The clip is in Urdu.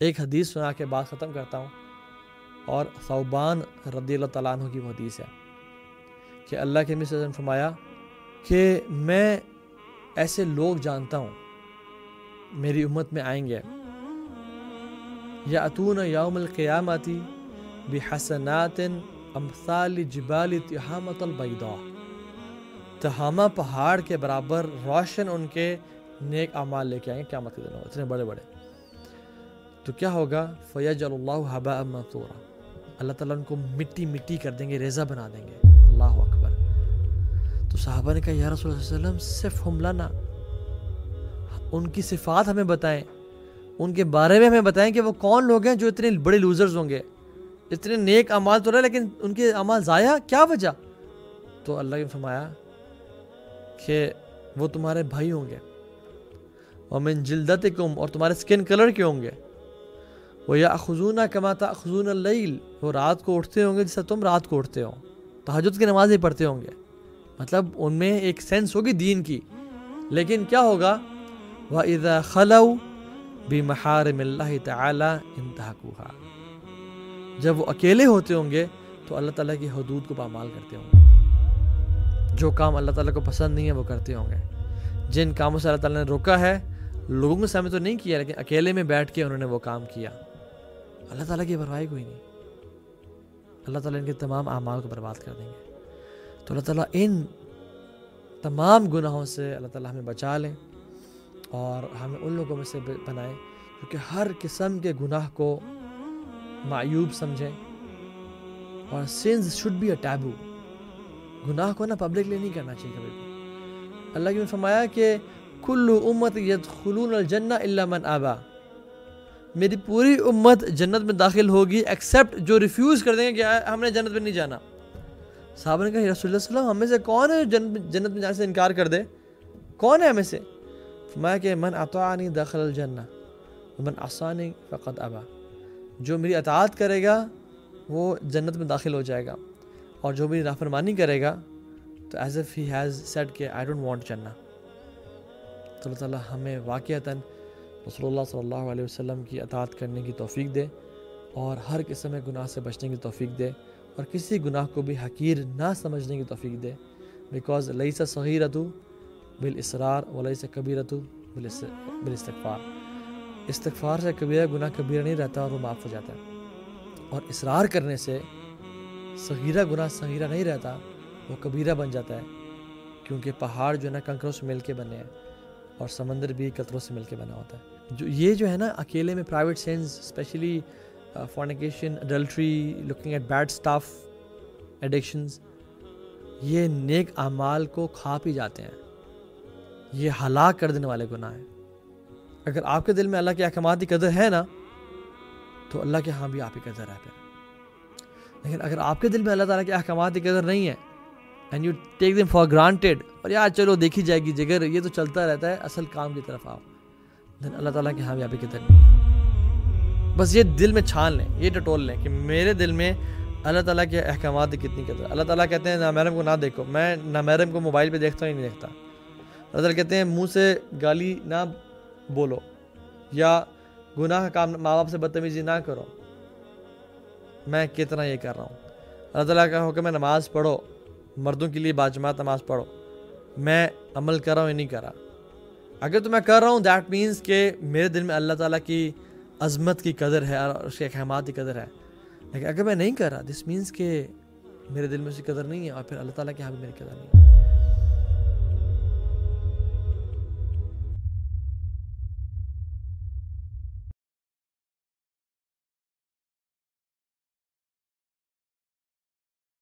ایک حدیث سنا کے بات ختم کرتا ہوں، اور صوبان رضی اللہ تعالیٰ عنہ کی وہ حدیث ہے کہ اللہ کے نبی صلی فرمایا کہ میں ایسے لوگ جانتا ہوں، میری امت میں آئیں گے۔ یا اتون یوم القیامتی بحسنات امثال جبال تہامت البیضاء۔ تہامہ پہاڑ کے برابر روشن ان کے نیک اعمال لے کے آئیں گے قیامت کے دنوں اتنے بڑے بڑے۔ تو کیا ہوگا؟ فیج اللہ حبا منصورا اللہ تعالیٰ ان کو مٹی مٹی کر دیں گے، ریزہ بنا دیں گے۔ اللہ اکبر۔ تو صحابہ نے کہا، یا رسول اللہ علیہ وسلم صرف ہم لانا ان کی صفات ہمیں بتائیں۔ ان کے بارے میں ہمیں بتائیں کہ وہ کون لوگ ہیں جو اتنے بڑے لوزرز ہوں گے۔ اتنے نیک اعمال تو رہے، لیکن ان کے اعمال ضائع، کیا وجہ؟ تو اللہ نے فرمایا کہ وہ تمہارے بھائی ہوں گے۔ ومن جلدت کم اور تمہارے سکن کلر کے ہوں گے۔ وہ یا خزون کماتا خزون اللیل وہ رات کو اٹھتے ہوں گے جیسا تم رات کو اٹھتے ہو۔ تحجد کی نمازیں پڑھتے ہوں گے۔ مطلب ان میں ایک سینس ہوگی دین کی۔ لیکن کیا ہوگا؟ وہ ادا خلو بھی محارم اللہ انتہا جب وہ اکیلے ہوتے ہوں گے تو اللہ تعالیٰ کی حدود کو پامال کرتے ہوں گے۔ جو کام اللہ تعالیٰ کو پسند نہیں ہے وہ کرتے ہوں گے۔ جن کاموں سے اللہ تعالیٰ نے روکا ہے، لوگوں کے سامنے تو نہیں کیا، لیکن اکیلے میں بیٹھ کے انہوں نے وہ کام کیا۔ اللہ تعالیٰ کی پرواہی کوئی نہیں۔ اللہ تعالیٰ ان کے تمام اعمال کو برباد کر دیں گے۔ تو اللہ تعالیٰ ان تمام گناہوں سے اللہ تعالیٰ ہمیں بچا لیں اور ہمیں ان لوگوں میں سے بنائیں کیونکہ ہر قسم کے گناہ کو معیوب سمجھیں۔ اور sins should be a taboo گناہ کو نا پبلکلی نہیں کرنا چاہیے کبھی بھی۔ اللہ کی نے فرمایا کہ کلو امت یدخلون الجنہ الا من آبا۔ میری پوری امت جنت میں داخل ہوگی ایکسیپٹ جو ریفیوز کر دیں گے کہ ہم نے جنت میں نہیں جانا۔ صحابہ نے کہا رسول اللہ صلی اللہ علیہ وسلم، ہمیں سے کون ہے جنت میں جانے سے انکار کر دے؟ کون ہے ہمیں سے؟ فرمایا کہ، من اطاعنی داخل الجنہ من عصانی فقط ابا۔ جو میری اطاعت کرے گا، وہ جنت میں داخل ہو جائے گا۔ اور جو میری نافرمانی کرے گا، تو as if he has set کہ آئی ڈونٹ وانٹ جنہ۔ تو اللہ تعالیٰ ہمیں واقعتاً رسول اللہ صلی اللہ علیہ وسلم کی اطاعت کرنے کی توفیق دے اور ہر قسم گناہ سے بچنے کی توفیق دے اور کسی گناہ کو بھی حقیر نہ سمجھنے کی توفیق دے۔ بیکاز لئی سا صغیرتو بال اسرار و لئی سے کبیرتو بال استغفار استغفار سے کبیرہ گناہ کبیرہ نہیں رہتا اور وہ معاف ہو جاتا ہے۔ اور اصرار کرنے سے صغیرہ گناہ صغیرہ نہیں رہتا، وہ کبیرہ بن جاتا ہے، کیونکہ پہاڑ جو ہے نا کنکروں سے مل کے بنے ہیں۔ اور سمندر بھی قطروں سے مل کے بنا ہوتا ہے۔ جو یہ جو ہے نا اکیلے میں private sins especially fornication adultery looking at bad stuff addictions یہ نیک اعمال کو کھا پی جاتے ہیں۔ یہ ہلاک کر دینے والے گناہ ہیں۔ اگر آپ کے دل میں اللہ کے احکامات کی قدر ہے نا، تو اللہ کے ہاں بھی آپ کی قدر ہے پھر۔ لیکن اگر آپ کے دل میں اللہ تعالیٰ کے احکامات کی قدر نہیں ہے and you take them for granted اور یار چلو دیکھی جائے گی جگر، یہ تو چلتا رہتا ہے، اصل کام کی طرف آؤ۔ دین اللہ تعالیٰ کی ہاں بھی آپ کی قدر نہیں ہے بس یہ دل میں چھان لیں، یہ ٹٹول لیں کہ میرے دل میں اللہ تعالیٰ کے احکامات کتنی قدر۔ اللہ تعالیٰ کہتے ہیں نامیرم کو نہ دیکھو، میں نامیرم کو موبائل پہ دیکھتا ہوں ہی نہیں دیکھتا۔ اللہ تعالیٰ کہتے ہیں، منہ سے گالی نہ بولو، یا گناہ کام ماں باپ سے بدتمیزی نہ کرو۔ میں کتنا یہ کر رہا ہوں۔ اللہ تعالیٰ کا حکم ہے نماز پڑھو۔ مردوں کے لیے باجماعت نماز پڑھو۔ میں عمل کر رہا ہوں یا نہیں کر رہا؟ اگر تو میں کر رہا ہوں دیٹ مینس کہ میرے دل میں اللہ تعالیٰ کی عظمت کی قدر ہے اور اس کے احکامات کی قدر ہے۔ لیکن اگر میں نہیں کر رہا دس مینس کہ میرے دل میں اس کی قدر نہیں ہے اور پھر اللہ تعالیٰ کے یہاں بھی میری قدر نہیں ہے۔